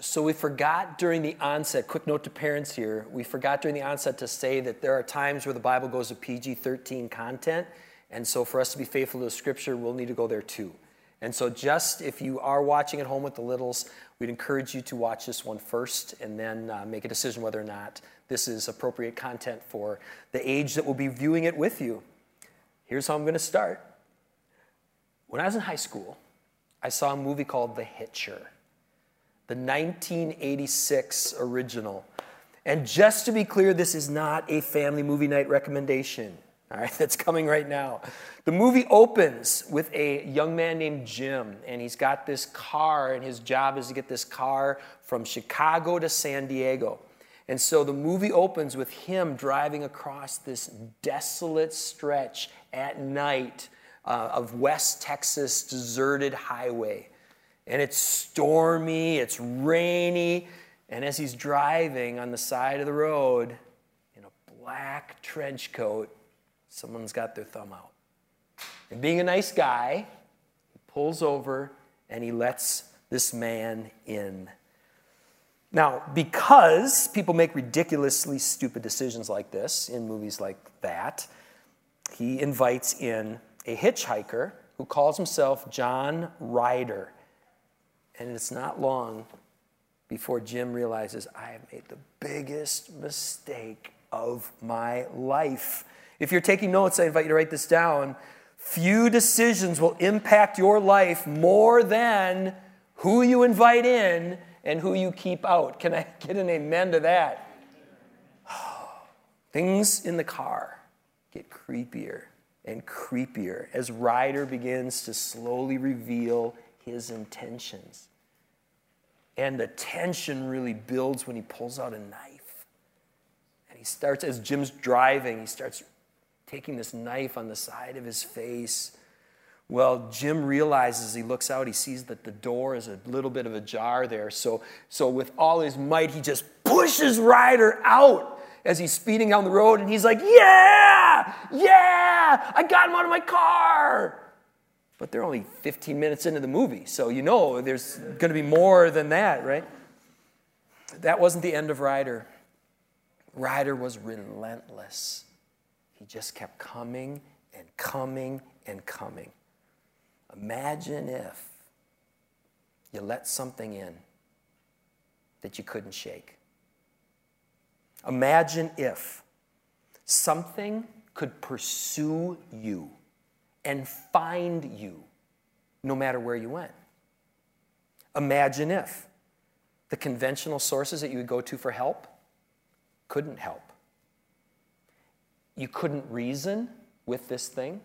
So we forgot during the onset, quick note to parents here, we forgot during the onset to say that there are times where the Bible goes to PG 13 content. And so for us to be faithful to the scripture, we'll need to go there too. And so, just if you are watching at home with the littles, we'd encourage you to watch this one first and then uh, make a decision whether or not this is appropriate content for the age that will be viewing it with you. Here's how I'm going to start. When I was in high school, I saw a movie called The Hitcher, the 1986 original. And just to be clear, this is not a family movie night recommendation. All right, that's coming right now. The movie opens with a young man named Jim, and he's got this car, and his job is to get this car from Chicago to San Diego. And so the movie opens with him driving across this desolate stretch at night uh, of West Texas deserted highway. And it's stormy, it's rainy, and as he's driving on the side of the road in a black trench coat, someone's got their thumb out. And being a nice guy, he pulls over and he lets this man in. Now, because people make ridiculously stupid decisions like this in movies like that, he invites in a hitchhiker who calls himself John Ryder. And it's not long before Jim realizes, I have made the biggest mistake of my life. If you're taking notes, I invite you to write this down. Few decisions will impact your life more than who you invite in and who you keep out. Can I get an amen to that? Things in the car get creepier and creepier as Ryder begins to slowly reveal his intentions. And the tension really builds when he pulls out a knife. And he starts, as Jim's driving, he starts taking this knife on the side of his face. Well, Jim realizes he looks out, he sees that the door is a little bit of a jar there. So, so with all his might, he just pushes Ryder out as he's speeding down the road, and he's like, Yeah, yeah, I got him out of my car. But they're only 15 minutes into the movie, so you know there's going to be more than that, right? That wasn't the end of Ryder. Ryder was relentless. He just kept coming and coming and coming. Imagine if you let something in that you couldn't shake. Imagine if something could pursue you and find you no matter where you went. Imagine if the conventional sources that you would go to for help couldn't help. You couldn't reason with this thing.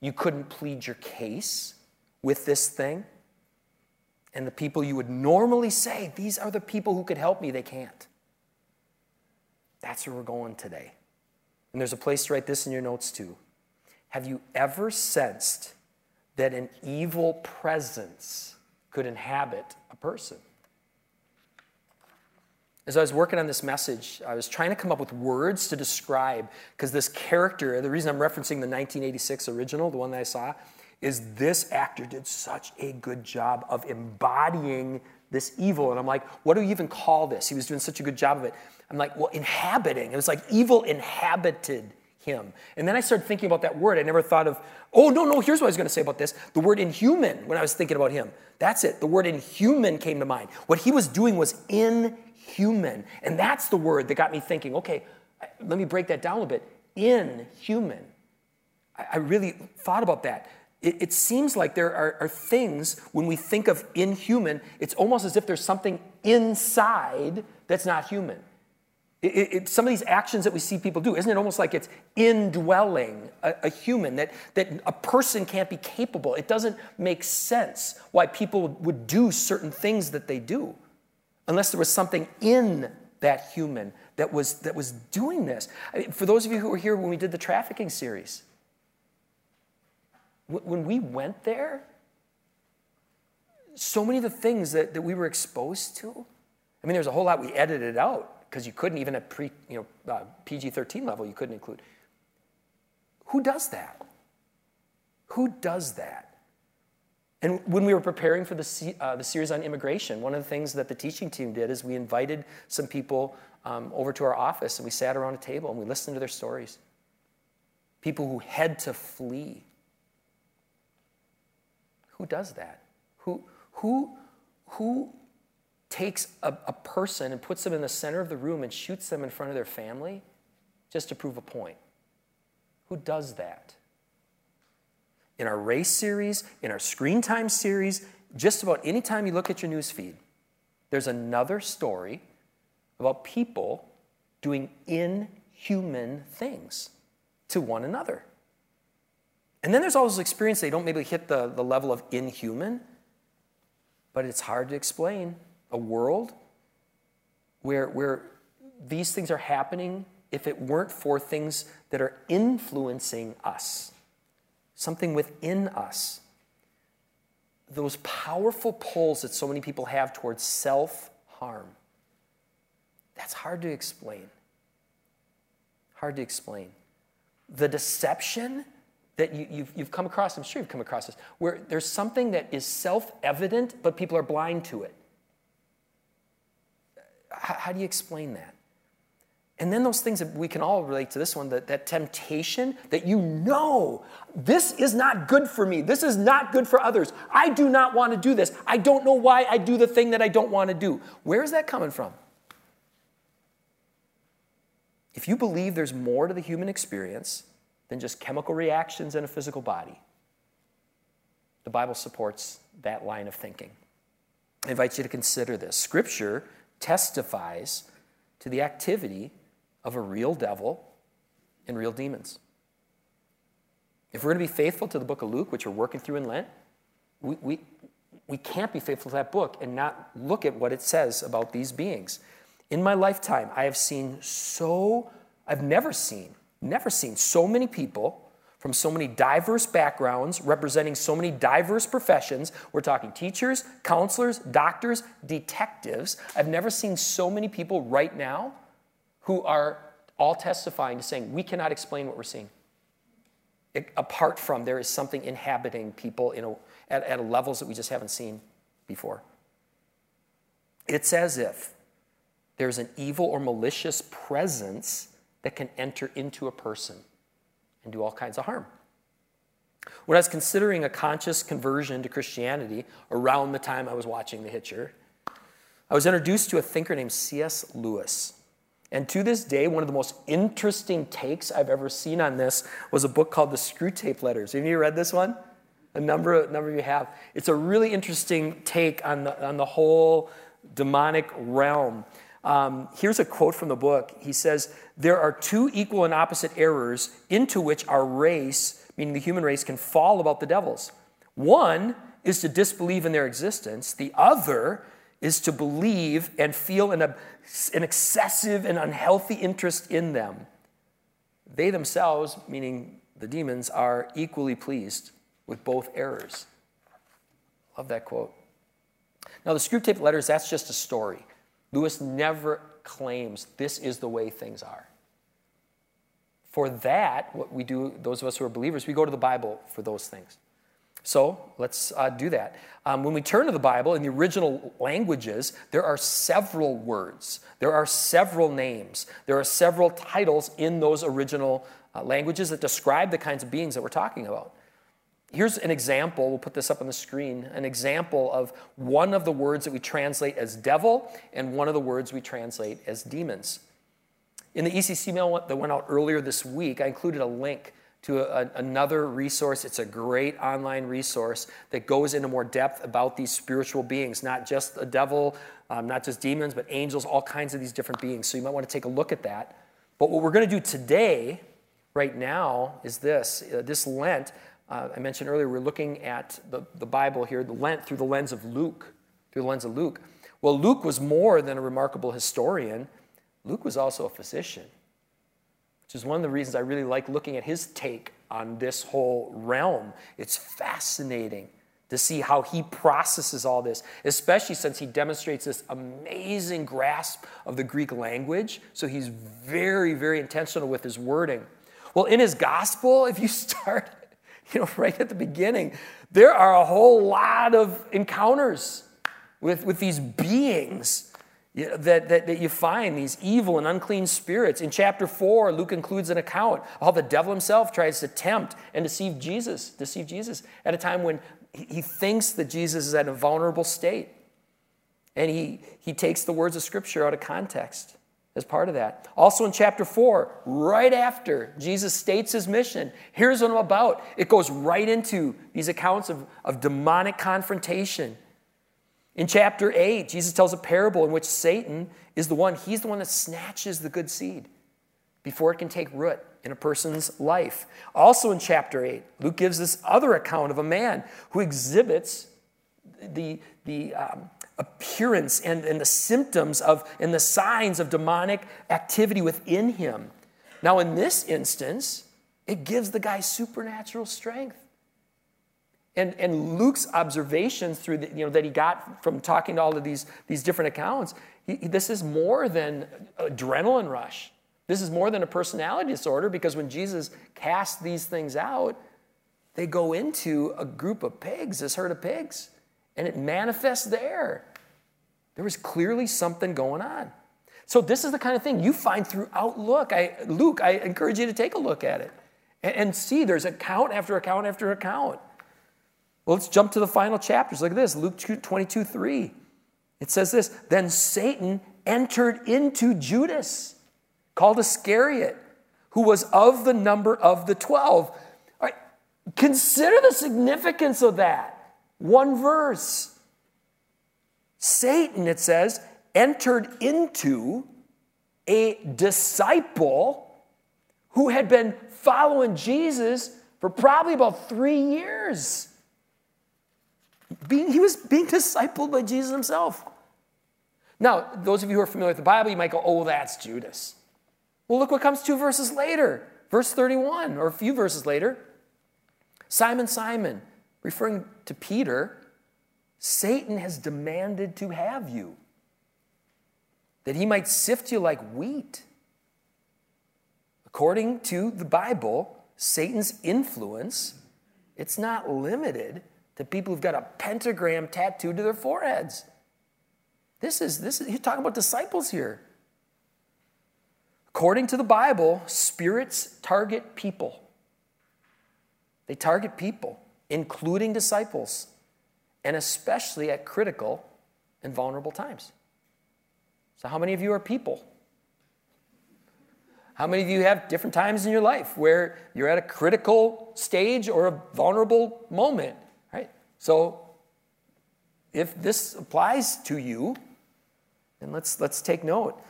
You couldn't plead your case with this thing. And the people you would normally say, these are the people who could help me, they can't. That's where we're going today. And there's a place to write this in your notes too. Have you ever sensed that an evil presence could inhabit a person? As I was working on this message, I was trying to come up with words to describe, because this character, the reason I'm referencing the 1986 original, the one that I saw, is this actor did such a good job of embodying this evil. And I'm like, what do you even call this? He was doing such a good job of it. I'm like, well, inhabiting. It was like evil inhabited him. And then I started thinking about that word. I never thought of, oh, no, no, here's what I was going to say about this. The word inhuman, when I was thinking about him. That's it. The word inhuman came to mind. What he was doing was inhuman. And that's the word that got me thinking, okay, let me break that down a bit. Inhuman. I really thought about that. It, it seems like there are, are things, when we think of inhuman, it's almost as if there's something inside that's not human. It, it, some of these actions that we see people do, isn't it almost like it's indwelling a, a, human, that, that a person can't be capable? It doesn't make sense why people would do certain things that they do unless there was something in that human that was, that was doing this. I mean, for those of you who were here when we did the trafficking series, when we went there, so many of the things that, that we were exposed to, I mean, there's a whole lot we edited out because you couldn't even at pre, you know, uh, PG-13 level, you couldn't include. Who does that? Who does that? And when we were preparing for the, uh, the series on immigration, one of the things that the teaching team did is we invited some people um, over to our office and we sat around a table and we listened to their stories. People who had to flee. Who does that? Who, who, who takes a, a person and puts them in the center of the room and shoots them in front of their family just to prove a point? Who does that? In our race series, in our screen time series, just about any time you look at your news feed, there's another story about people doing inhuman things to one another. And then there's all those experiences, they don't maybe hit the, the level of inhuman, but it's hard to explain a world where, where these things are happening if it weren't for things that are influencing us, something within us. Those powerful pulls that so many people have towards self harm. That's hard to explain. Hard to explain. The deception that you, have you've come across, I'm sure you've come across this, where there's something that is self evident, but people are blind to it. How, do you explain that? And then those things that we can all relate to this one that, that temptation that you know, this is not good for me. This is not good for others. I do not want to do this. I don't know why I do the thing that I don't want to do. Where is that coming from? If you believe there's more to the human experience than just chemical reactions in a physical body, the Bible supports that line of thinking. I invite you to consider this. Scripture testifies to the activity of a real devil and real demons. If we're going to be faithful to the book of Luke, which we're working through in Lent, we, we, we can't be faithful to that book and not look at what it says about these beings. In my lifetime, I have seen so, I've never seen, never seen so many people from so many diverse backgrounds, representing so many diverse professions. We're talking teachers, counselors, doctors, detectives. I've never seen so many people right now who are all testifying to saying, we cannot explain what we're seeing. It, apart from there is something inhabiting people in a, at, at levels that we just haven't seen before. It's as if there's an evil or malicious presence that can enter into a person and do all kinds of harm. When I was considering a conscious conversion to Christianity around the time I was watching The Hitcher, I was introduced to a thinker named C.S. Lewis. And to this day, one of the most interesting takes I've ever seen on this was a book called The Screwtape Letters. Have you read this one? A number, a number of you have. It's a really interesting take on the, on the whole demonic realm. Um, here's a quote from the book. He says, There are two equal and opposite errors into which our race, meaning the human race, can fall about the devils. One is to disbelieve in their existence, the other is to believe and feel an, an excessive and unhealthy interest in them. They themselves, meaning the demons, are equally pleased with both errors. Love that quote. Now, the Screwtape Letters, that's just a story. Lewis never claims this is the way things are. For that, what we do, those of us who are believers, we go to the Bible for those things. So let's uh, do that. Um, when we turn to the Bible in the original languages, there are several words, there are several names, there are several titles in those original uh, languages that describe the kinds of beings that we're talking about. Here's an example, we'll put this up on the screen, an example of one of the words that we translate as devil and one of the words we translate as demons. In the ECC mail that went out earlier this week, I included a link to a, another resource. It's a great online resource that goes into more depth about these spiritual beings, not just a devil, um, not just demons, but angels, all kinds of these different beings. So you might want to take a look at that. But what we're going to do today, right now, is this. Uh, this Lent, uh, I mentioned earlier, we're looking at the, the Bible here, the Lent, through the lens of Luke, through the lens of Luke. Well, Luke was more than a remarkable historian, Luke was also a physician, which is one of the reasons I really like looking at his take on this whole realm. It's fascinating to see how he processes all this, especially since he demonstrates this amazing grasp of the Greek language. So he's very, very intentional with his wording. Well, in his gospel, if you start you know, right at the beginning, there are a whole lot of encounters with, with these beings that, that, that you find, these evil and unclean spirits. In chapter 4, Luke includes an account of how the devil himself tries to tempt and deceive Jesus, deceive Jesus at a time when he thinks that Jesus is at a vulnerable state. And he, he takes the words of Scripture out of context as part of that. Also in chapter 4, right after Jesus states his mission, here's what I'm about. It goes right into these accounts of, of demonic confrontation. In chapter 8, Jesus tells a parable in which Satan is the one, he's the one that snatches the good seed before it can take root in a person's life. Also in chapter 8, Luke gives this other account of a man who exhibits the, the um, appearance and, and the symptoms of and the signs of demonic activity within him. Now, in this instance, it gives the guy supernatural strength. And, and Luke's observations through the, you know, that he got from talking to all of these, these different accounts, he, this is more than adrenaline rush. This is more than a personality disorder because when Jesus casts these things out, they go into a group of pigs, this herd of pigs, and it manifests there. There was clearly something going on. So this is the kind of thing you find throughout Luke. I, Luke, I encourage you to take a look at it and, and see there's account after account after account. Well, let's jump to the final chapters. Look at this Luke 22 3. It says this Then Satan entered into Judas, called Iscariot, who was of the number of the 12. All right, consider the significance of that. One verse. Satan, it says, entered into a disciple who had been following Jesus for probably about three years. Being, he was being discipled by Jesus himself. Now, those of you who are familiar with the Bible, you might go, oh, that's Judas. Well, look what comes two verses later, verse 31, or a few verses later. Simon, Simon, referring to Peter, Satan has demanded to have you, that he might sift you like wheat. According to the Bible, Satan's influence, it's not limited to people who've got a pentagram tattooed to their foreheads. This is, this is, he's talking about disciples here. According to the Bible, spirits target people. They target people, including disciples, and especially at critical and vulnerable times. So, how many of you are people? How many of you have different times in your life where you're at a critical stage or a vulnerable moment? So if this applies to you, then let's, let's take note.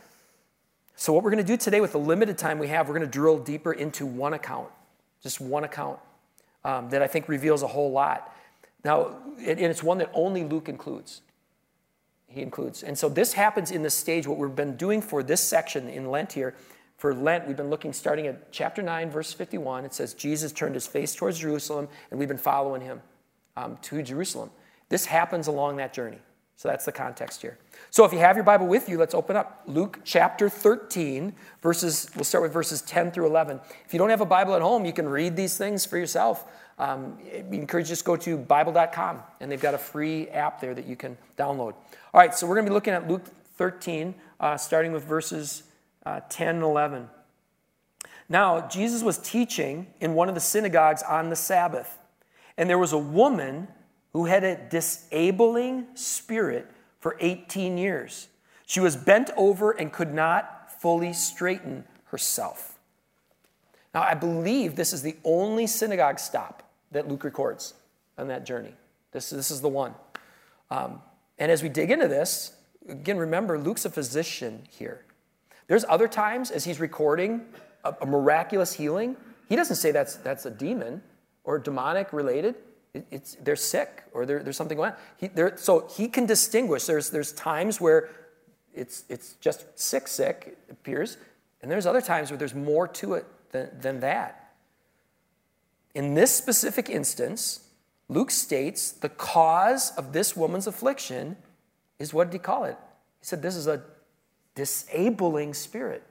So, what we're going to do today with the limited time we have, we're going to drill deeper into one account, just one account um, that I think reveals a whole lot. Now, and it's one that only Luke includes. He includes. And so, this happens in this stage, what we've been doing for this section in Lent here. For Lent, we've been looking starting at chapter 9, verse 51. It says, Jesus turned his face towards Jerusalem, and we've been following him um, to Jerusalem. This happens along that journey. So that's the context here. So if you have your Bible with you, let's open up Luke chapter 13, verses, we'll start with verses 10 through 11. If you don't have a Bible at home, you can read these things for yourself. Um, we encourage you to just go to Bible.com, and they've got a free app there that you can download. All right, so we're going to be looking at Luke 13, uh, starting with verses uh, 10 and 11. Now, Jesus was teaching in one of the synagogues on the Sabbath. And there was a woman who had a disabling spirit for 18 years. She was bent over and could not fully straighten herself. Now, I believe this is the only synagogue stop that Luke records on that journey. This, this is the one. Um, and as we dig into this, again, remember, Luke's a physician here. There's other times as he's recording a, a miraculous healing, he doesn't say that's, that's a demon or demonic related. It, it's, they're sick or there's something going on. He, so he can distinguish. There's, there's times where it's, it's just sick, sick, it appears, and there's other times where there's more to it than, than that. In this specific instance, Luke states the cause of this woman's affliction is what did he call it? He said this is a disabling spirit.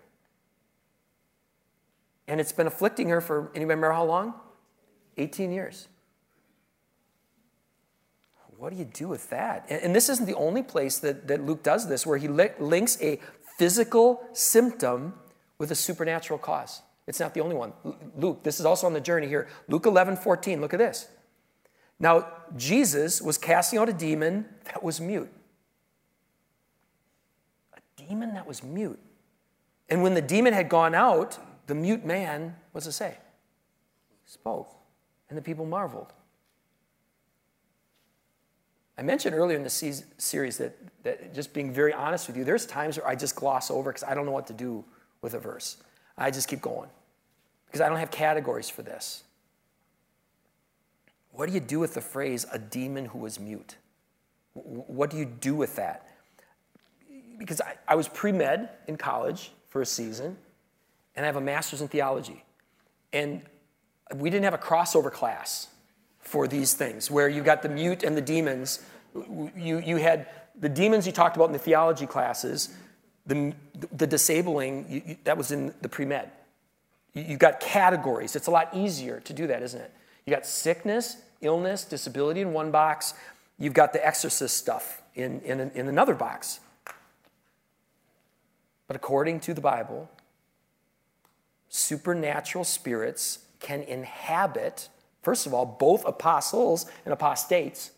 And it's been afflicting her for, anybody remember how long? 18 years. What do you do with that? And, and this isn't the only place that, that Luke does this, where he li- links a physical symptom with a supernatural cause. It's not the only one. Luke, this is also on the journey here. Luke 11, 14, look at this. Now, Jesus was casting out a demon that was mute. A demon that was mute. And when the demon had gone out, the mute man, what's it say? Spoke. And the people marveled. I mentioned earlier in the series that, that just being very honest with you, there's times where I just gloss over because I don't know what to do with a verse. I just keep going because I don't have categories for this. What do you do with the phrase, a demon who was mute? What do you do with that? Because I, I was pre med in college for a season, and I have a master's in theology. And we didn't have a crossover class for these things where you got the mute and the demons you, you had the demons you talked about in the theology classes, the, the disabling, you, you, that was in the pre med. You, you got categories. It's a lot easier to do that, isn't it? You got sickness, illness, disability in one box. You've got the exorcist stuff in, in, in another box. But according to the Bible, supernatural spirits can inhabit, first of all, both apostles and apostates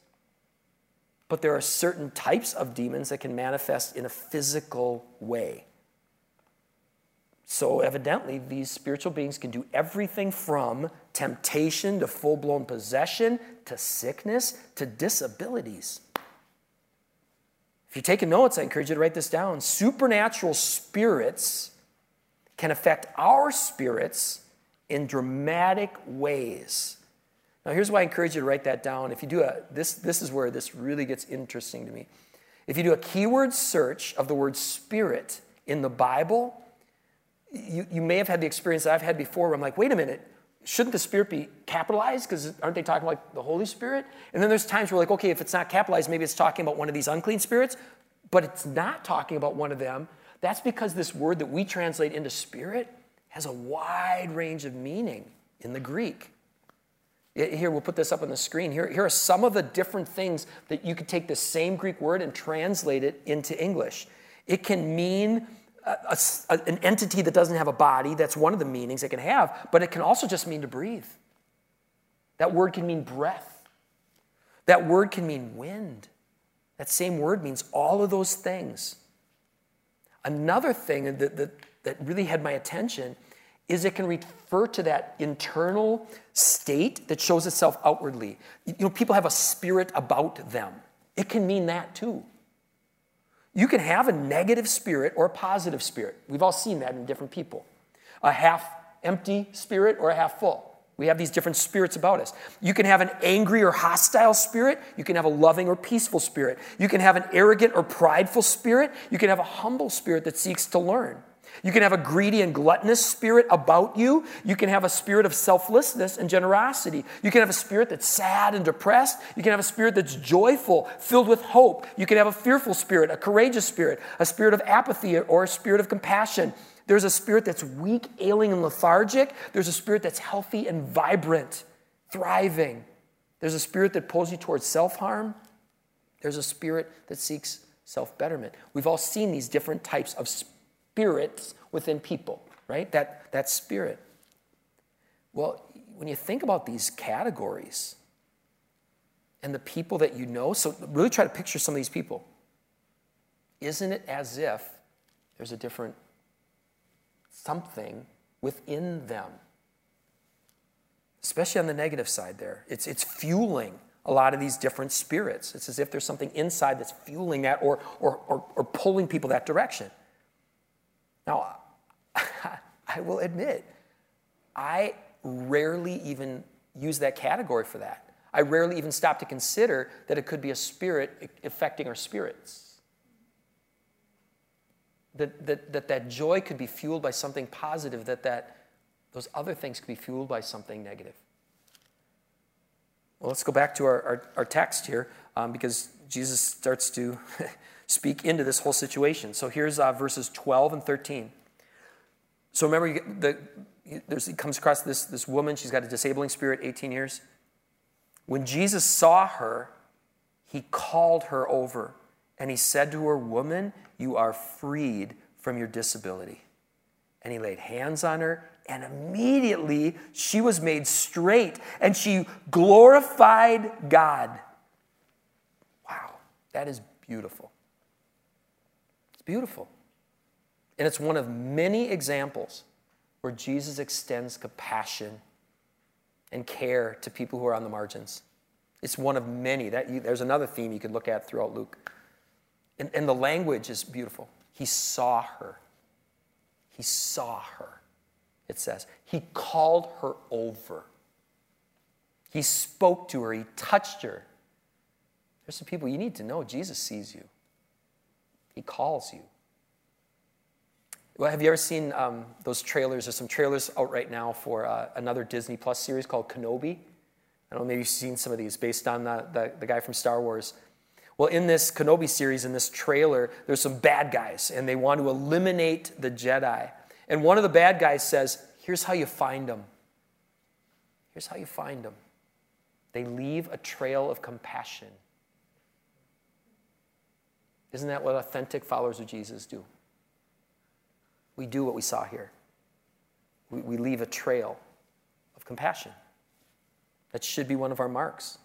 but there are certain types of demons that can manifest in a physical way. So, evidently, these spiritual beings can do everything from temptation to full blown possession to sickness to disabilities. If you're taking notes, I encourage you to write this down. Supernatural spirits can affect our spirits in dramatic ways. Now, here's why I encourage you to write that down. If you do a, this, this is where this really gets interesting to me. If you do a keyword search of the word spirit in the Bible, you, you may have had the experience that I've had before where I'm like, wait a minute, shouldn't the Spirit be capitalized? Because aren't they talking about the Holy Spirit? And then there's times where, like, okay, if it's not capitalized, maybe it's talking about one of these unclean spirits, but it's not talking about one of them. That's because this word that we translate into spirit has a wide range of meaning in the Greek. Here, we'll put this up on the screen. Here, here are some of the different things that you could take the same Greek word and translate it into English. It can mean a, a, an entity that doesn't have a body. That's one of the meanings it can have, but it can also just mean to breathe. That word can mean breath. That word can mean wind. That same word means all of those things. Another thing that, that, that really had my attention is it can refer to that internal state that shows itself outwardly. You know, people have a spirit about them. It can mean that too. You can have a negative spirit or a positive spirit. We've all seen that in different people. A half empty spirit or a half full. We have these different spirits about us. You can have an angry or hostile spirit. You can have a loving or peaceful spirit. You can have an arrogant or prideful spirit. You can have a humble spirit that seeks to learn. You can have a greedy and gluttonous spirit about you. You can have a spirit of selflessness and generosity. You can have a spirit that's sad and depressed. You can have a spirit that's joyful, filled with hope. You can have a fearful spirit, a courageous spirit, a spirit of apathy, or a spirit of compassion. There's a spirit that's weak, ailing, and lethargic. There's a spirit that's healthy and vibrant, thriving. There's a spirit that pulls you towards self harm. There's a spirit that seeks self betterment. We've all seen these different types of spirits spirits within people, right? That, that spirit. Well, when you think about these categories and the people that you know, so really try to picture some of these people. Isn't it as if there's a different something within them? Especially on the negative side, there. It's, it's fueling a lot of these different spirits. It's as if there's something inside that's fueling that or, or, or, or pulling people that direction. Now, I will admit, I rarely even use that category for that. I rarely even stop to consider that it could be a spirit affecting our spirits. That that, that, that joy could be fueled by something positive, that, that those other things could be fueled by something negative. Well, let's go back to our, our, our text here um, because Jesus starts to speak into this whole situation. So here's uh, verses 12 and 13. So remember, the, you he comes across this, this woman. She's got a disabling spirit, 18 years. When Jesus saw her, he called her over and he said to her, Woman, you are freed from your disability. And he laid hands on her, and immediately she was made straight and she glorified God. Wow, that is beautiful. Beautiful. And it's one of many examples where Jesus extends compassion and care to people who are on the margins. It's one of many. That, you, there's another theme you could look at throughout Luke. And, and the language is beautiful. He saw her. He saw her, it says. He called her over. He spoke to her. He touched her. There's some people you need to know Jesus sees you, He calls you. Well, have you ever seen um, those trailers? There's some trailers out right now for uh, another Disney Plus series called Kenobi. I don't know, maybe you've seen some of these based on the, the, the guy from Star Wars. Well, in this Kenobi series, in this trailer, there's some bad guys, and they want to eliminate the Jedi. And one of the bad guys says, Here's how you find them. Here's how you find them. They leave a trail of compassion. Isn't that what authentic followers of Jesus do? we do what we saw here. We, we leave a trail of compassion. That should be one of our marks.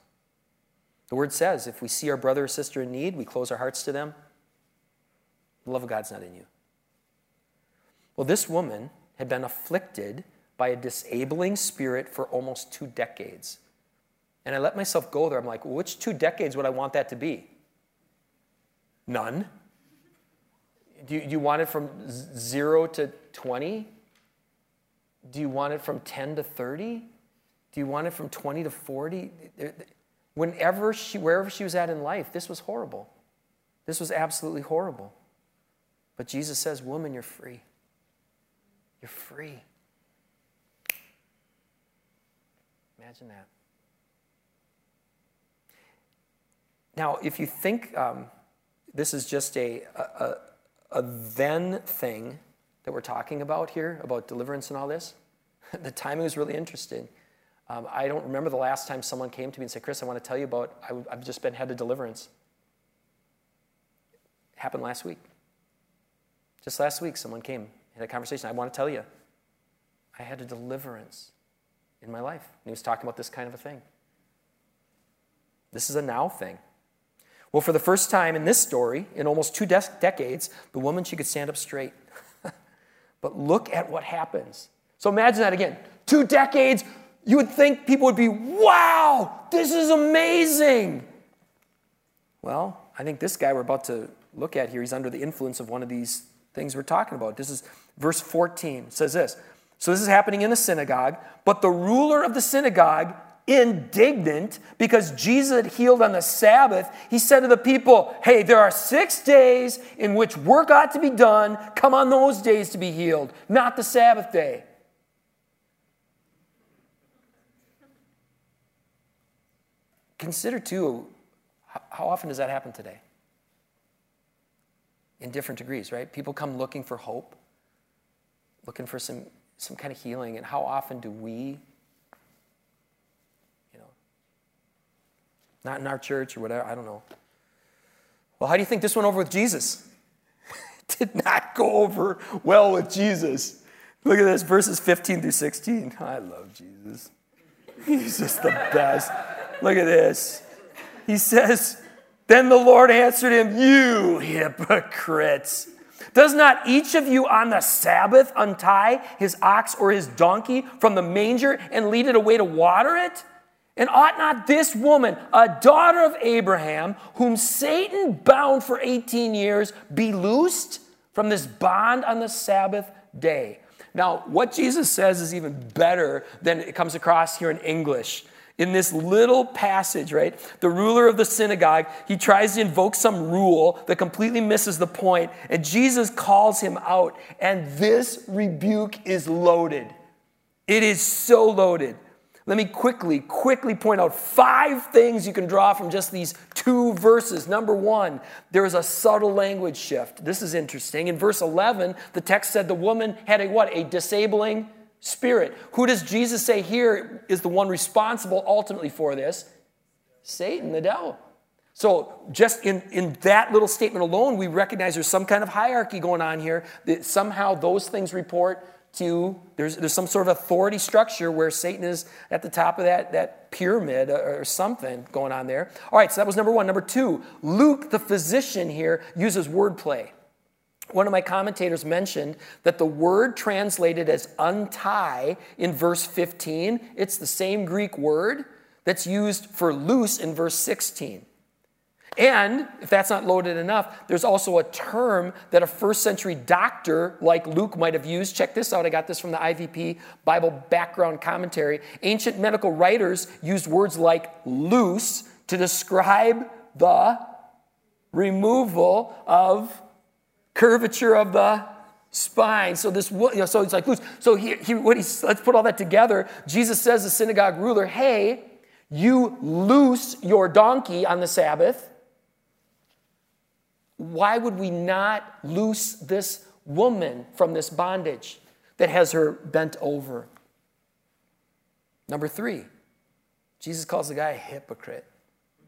The word says if we see our brother or sister in need, we close our hearts to them. The love of God's not in you. Well, this woman had been afflicted by a disabling spirit for almost two decades. And I let myself go there. I'm like, which two decades would I want that to be? None. Do you, do you want it from zero to 20? Do you want it from 10 to 30? Do you want it from 20 to 40? Whenever she, wherever she was at in life, this was horrible. This was absolutely horrible. But Jesus says, Woman, you're free. You're free. Imagine that. Now, if you think um, this is just a, a, a then thing that we're talking about here, about deliverance and all this, the timing was really interesting. Um, I don't remember the last time someone came to me and said, Chris, I want to tell you about, I, have just been head of deliverance. It happened last week. Just last week, someone came, had a conversation. I want to tell you, I had a deliverance in my life. And he was talking about this kind of a thing. This is a now thing. Well, for the first time in this story, in almost two de- decades, the woman, she could stand up straight. but look at what happens. So imagine that again. Two decades, you would think people would be, wow, this is amazing. Well, I think this guy we're about to look at here, he's under the influence of one of these things we're talking about. This is verse 14. Says this. So this is happening in a synagogue, but the ruler of the synagogue indignant because Jesus had healed on the Sabbath, he said to the people, Hey, there are six days in which work ought to be done. Come on those days to be healed, not the Sabbath day. Consider, too, how often does that happen today? In different degrees, right? People come looking for hope, looking for some, some kind of healing, and how often do we Not in our church or whatever. I don't know. Well, how do you think this went over with Jesus? Did not go over well with Jesus. Look at this, verses 15 through 16. I love Jesus. He's just the best. Look at this. He says, Then the Lord answered him, You hypocrites. Does not each of you on the Sabbath untie his ox or his donkey from the manger and lead it away to water it? And ought not this woman, a daughter of Abraham, whom Satan bound for 18 years, be loosed from this bond on the Sabbath day? Now, what Jesus says is even better than it comes across here in English. In this little passage, right, the ruler of the synagogue, he tries to invoke some rule that completely misses the point, and Jesus calls him out. And this rebuke is loaded. It is so loaded. Let me quickly, quickly point out five things you can draw from just these two verses. Number one, there is a subtle language shift. This is interesting. In verse 11, the text said the woman had a what? A disabling spirit. Who does Jesus say here is the one responsible ultimately for this? Satan, the devil. So, just in, in that little statement alone, we recognize there's some kind of hierarchy going on here, that somehow those things report to, there's, there's some sort of authority structure where Satan is at the top of that, that pyramid uh, or something going on there. All right, so that was number one. Number two, Luke, the physician here, uses wordplay. One of my commentators mentioned that the word translated as untie in verse 15, it's the same Greek word that's used for loose in verse 16. And if that's not loaded enough, there's also a term that a first century doctor like Luke might have used. Check this out. I got this from the IVP Bible Background Commentary. Ancient medical writers used words like loose to describe the removal of curvature of the spine. So this, you know, so it's like loose. So he, he, what let's put all that together. Jesus says to the synagogue ruler, "Hey, you loose your donkey on the Sabbath." Why would we not loose this woman from this bondage that has her bent over? Number three, Jesus calls the guy a hypocrite.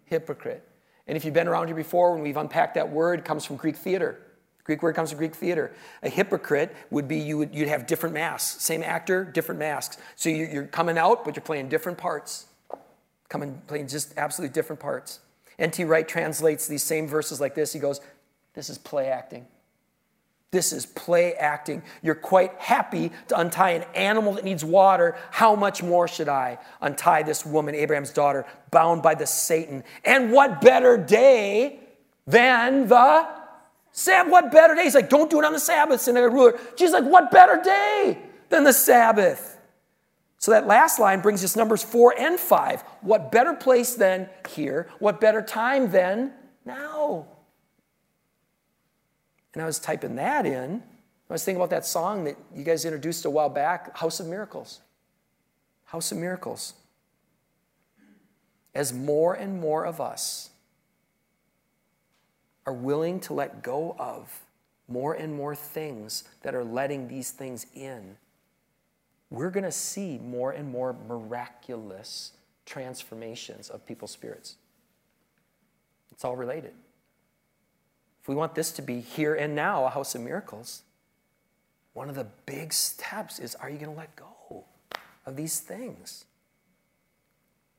Hypocrite. And if you've been around here before, when we've unpacked that word, comes from Greek theater. Greek word comes from Greek theater. A hypocrite would be you would, you'd have different masks. Same actor, different masks. So you're coming out, but you're playing different parts. Coming, playing just absolutely different parts. N.T. Wright translates these same verses like this. He goes, this is play acting. This is play acting. You're quite happy to untie an animal that needs water. How much more should I untie this woman, Abraham's daughter, bound by the Satan? And what better day than the Sabbath? What better day? He's like, don't do it on the Sabbath, synagogue ruler. Jesus like, what better day than the Sabbath? So that last line brings us numbers four and five. What better place than here? What better time than now? And I was typing that in. I was thinking about that song that you guys introduced a while back, House of Miracles. House of Miracles. As more and more of us are willing to let go of more and more things that are letting these things in, we're going to see more and more miraculous transformations of people's spirits. It's all related. We want this to be here and now, a house of miracles, one of the big steps is are you going to let go of these things?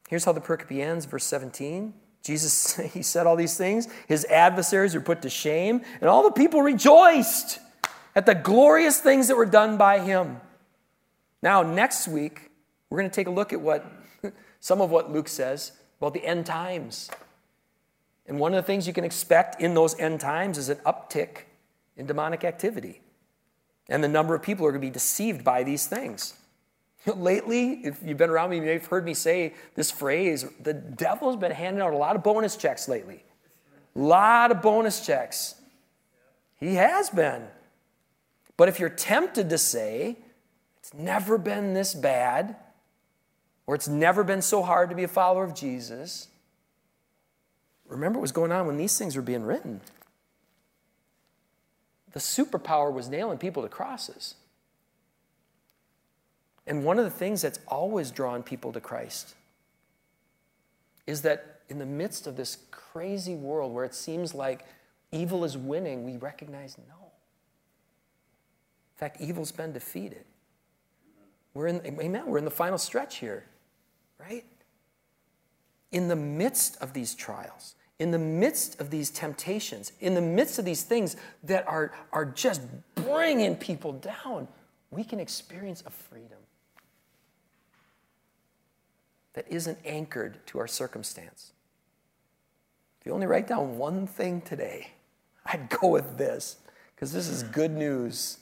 Here's how the pericope ends, verse 17. Jesus, he said all these things. His adversaries were put to shame, and all the people rejoiced at the glorious things that were done by him. Now, next week, we're going to take a look at what some of what Luke says about the end times. And one of the things you can expect in those end times is an uptick in demonic activity. And the number of people are going to be deceived by these things. Lately, if you've been around me, you may have heard me say this phrase the devil's been handing out a lot of bonus checks lately. A lot of bonus checks. He has been. But if you're tempted to say, it's never been this bad, or it's never been so hard to be a follower of Jesus, Remember what was going on when these things were being written. The superpower was nailing people to crosses. And one of the things that's always drawn people to Christ is that in the midst of this crazy world where it seems like evil is winning, we recognize no. In fact, evil's been defeated. We're in, amen, we're in the final stretch here, right? In the midst of these trials, in the midst of these temptations, in the midst of these things that are, are just bringing people down, we can experience a freedom that isn't anchored to our circumstance. If you only write down one thing today, I'd go with this, because this is hmm. good news.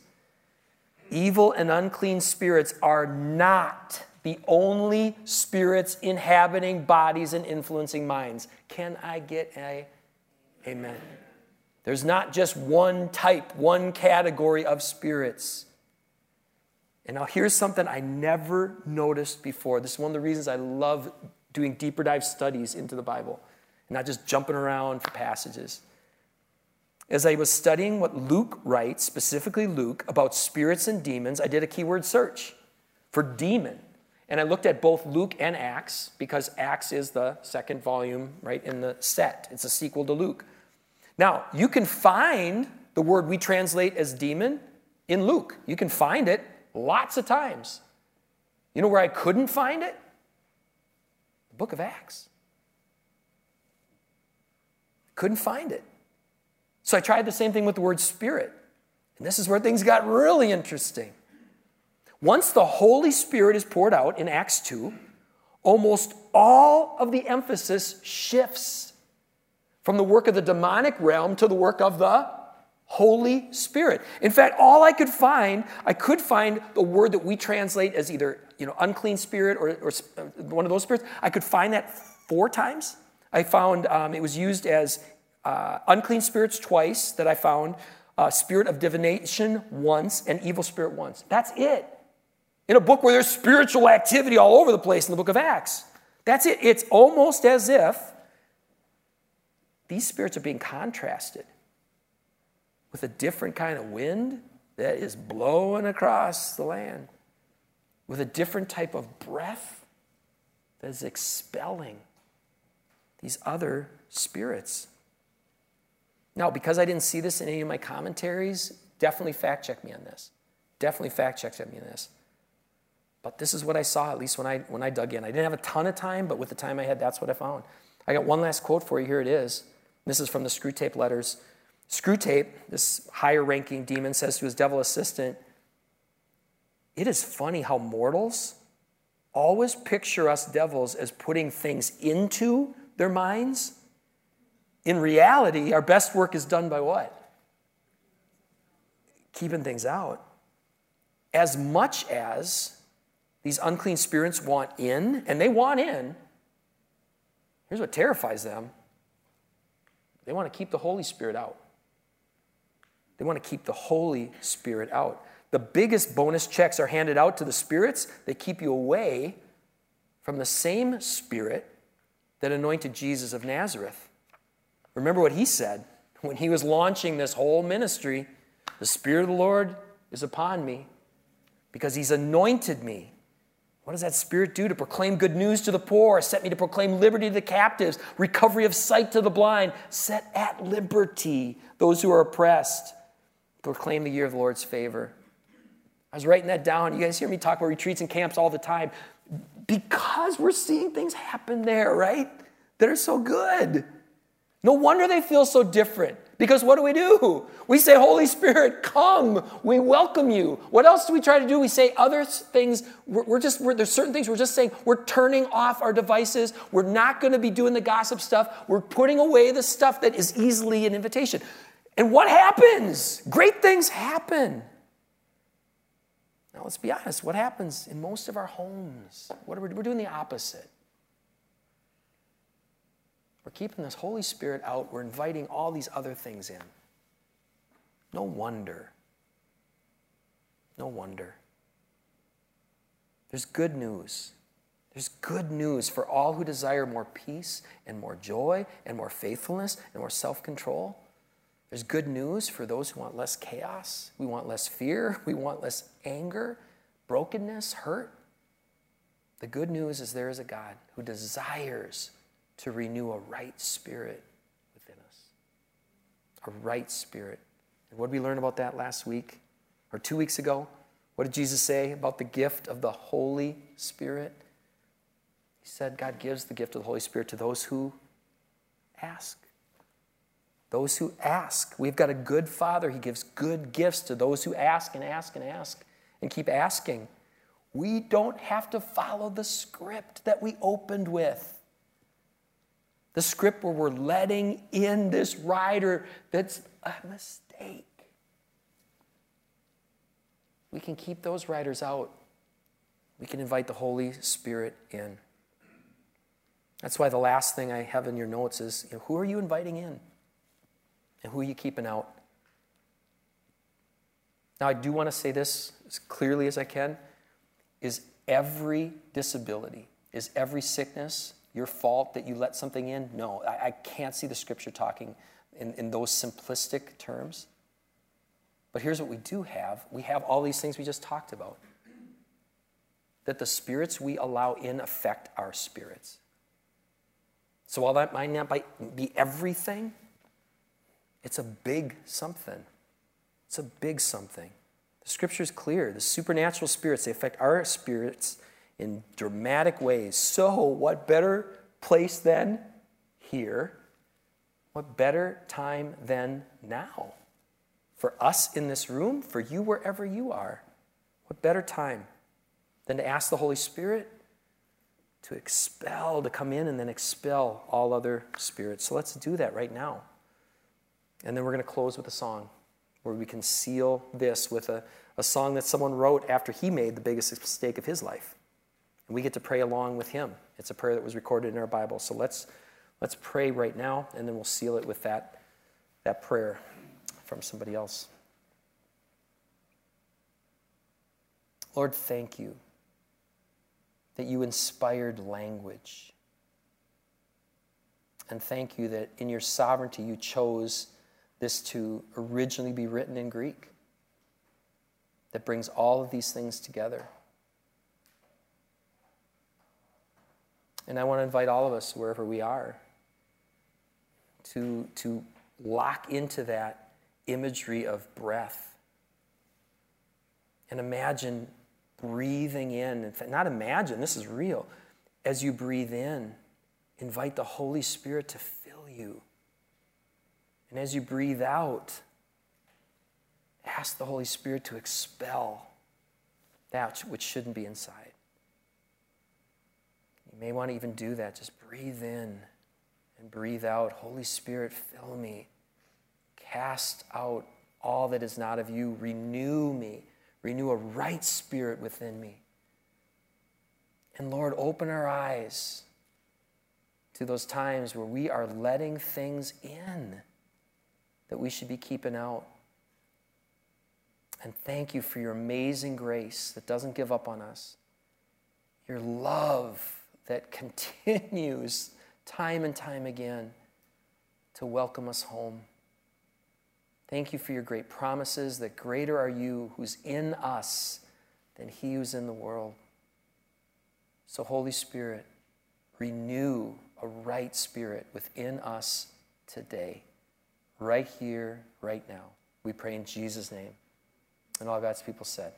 Evil and unclean spirits are not the only spirits inhabiting bodies and influencing minds. Can I get a amen? There's not just one type, one category of spirits. And now here's something I never noticed before. This is one of the reasons I love doing deeper dive studies into the Bible, and not just jumping around for passages. As I was studying what Luke writes, specifically Luke, about spirits and demons, I did a keyword search. for demon. And I looked at both Luke and Acts because Acts is the second volume, right, in the set. It's a sequel to Luke. Now, you can find the word we translate as demon in Luke. You can find it lots of times. You know where I couldn't find it? The book of Acts. Couldn't find it. So I tried the same thing with the word spirit. And this is where things got really interesting. Once the Holy Spirit is poured out in Acts 2, almost all of the emphasis shifts from the work of the demonic realm to the work of the Holy Spirit. In fact, all I could find, I could find the word that we translate as either you know, unclean spirit or, or uh, one of those spirits. I could find that four times. I found um, it was used as uh, unclean spirits twice that I found, uh, spirit of divination once, and evil spirit once. That's it. In a book where there's spiritual activity all over the place in the book of Acts. That's it. It's almost as if these spirits are being contrasted with a different kind of wind that is blowing across the land, with a different type of breath that is expelling these other spirits. Now, because I didn't see this in any of my commentaries, definitely fact check me on this. Definitely fact check me on this. But this is what I saw, at least when I, when I dug in. I didn't have a ton of time, but with the time I had, that's what I found. I got one last quote for you. Here it is. This is from the Screwtape Letters. Screwtape, this higher ranking demon, says to his devil assistant, It is funny how mortals always picture us devils as putting things into their minds. In reality, our best work is done by what? Keeping things out. As much as these unclean spirits want in, and they want in, here's what terrifies them they want to keep the Holy Spirit out. They want to keep the Holy Spirit out. The biggest bonus checks are handed out to the spirits. They keep you away from the same spirit that anointed Jesus of Nazareth. Remember what he said when he was launching this whole ministry The Spirit of the Lord is upon me because he's anointed me. What does that Spirit do? To proclaim good news to the poor, set me to proclaim liberty to the captives, recovery of sight to the blind, set at liberty those who are oppressed proclaim the year of the Lord's favor. I was writing that down. You guys hear me talk about retreats and camps all the time because we're seeing things happen there, right? That are so good. No wonder they feel so different. Because what do we do? We say, Holy Spirit, come. We welcome you. What else do we try to do? We say other things. We're, we're just, we're, there's certain things we're just saying, we're turning off our devices. We're not going to be doing the gossip stuff. We're putting away the stuff that is easily an invitation. And what happens? Great things happen. Now, let's be honest. What happens in most of our homes? What are we, we're doing the opposite. We're keeping this Holy Spirit out. We're inviting all these other things in. No wonder. No wonder. There's good news. There's good news for all who desire more peace and more joy and more faithfulness and more self control. There's good news for those who want less chaos. We want less fear. We want less anger, brokenness, hurt. The good news is there is a God who desires to renew a right spirit within us. A right spirit. And what did we learn about that last week or two weeks ago? What did Jesus say about the gift of the Holy Spirit? He said God gives the gift of the Holy Spirit to those who ask. Those who ask. We've got a good Father. He gives good gifts to those who ask and ask and ask and keep asking. We don't have to follow the script that we opened with. The script where we're letting in this rider that's a mistake. We can keep those riders out. We can invite the Holy Spirit in. That's why the last thing I have in your notes is you know, who are you inviting in? And who are you keeping out? Now, I do want to say this as clearly as I can is every disability, is every sickness your fault that you let something in? No, I, I can't see the scripture talking in, in those simplistic terms. But here's what we do have we have all these things we just talked about. that the spirits we allow in affect our spirits. So while that might not be everything, it's a big something. It's a big something. The scripture is clear. The supernatural spirits, they affect our spirits in dramatic ways. So, what better place than here? What better time than now? For us in this room, for you wherever you are. What better time than to ask the Holy Spirit to expel, to come in and then expel all other spirits? So let's do that right now. And then we're going to close with a song where we can seal this with a, a song that someone wrote after he made the biggest mistake of his life. And we get to pray along with him. It's a prayer that was recorded in our Bible. So let's, let's pray right now, and then we'll seal it with that, that prayer from somebody else. Lord, thank you that you inspired language. And thank you that in your sovereignty you chose this to originally be written in Greek that brings all of these things together. And I want to invite all of us, wherever we are, to, to lock into that imagery of breath and imagine breathing in. Not imagine, this is real. As you breathe in, invite the Holy Spirit to fill you. And as you breathe out, ask the Holy Spirit to expel that which shouldn't be inside. You may want to even do that. Just breathe in and breathe out. Holy Spirit, fill me. Cast out all that is not of you. Renew me. Renew a right spirit within me. And Lord, open our eyes to those times where we are letting things in that we should be keeping out. And thank you for your amazing grace that doesn't give up on us, your love that continues time and time again to welcome us home. Thank you for your great promises that greater are you who's in us than he who's in the world. So, Holy Spirit, renew a right spirit within us today right here, right now. We pray in Jesus' name. And all God's people said,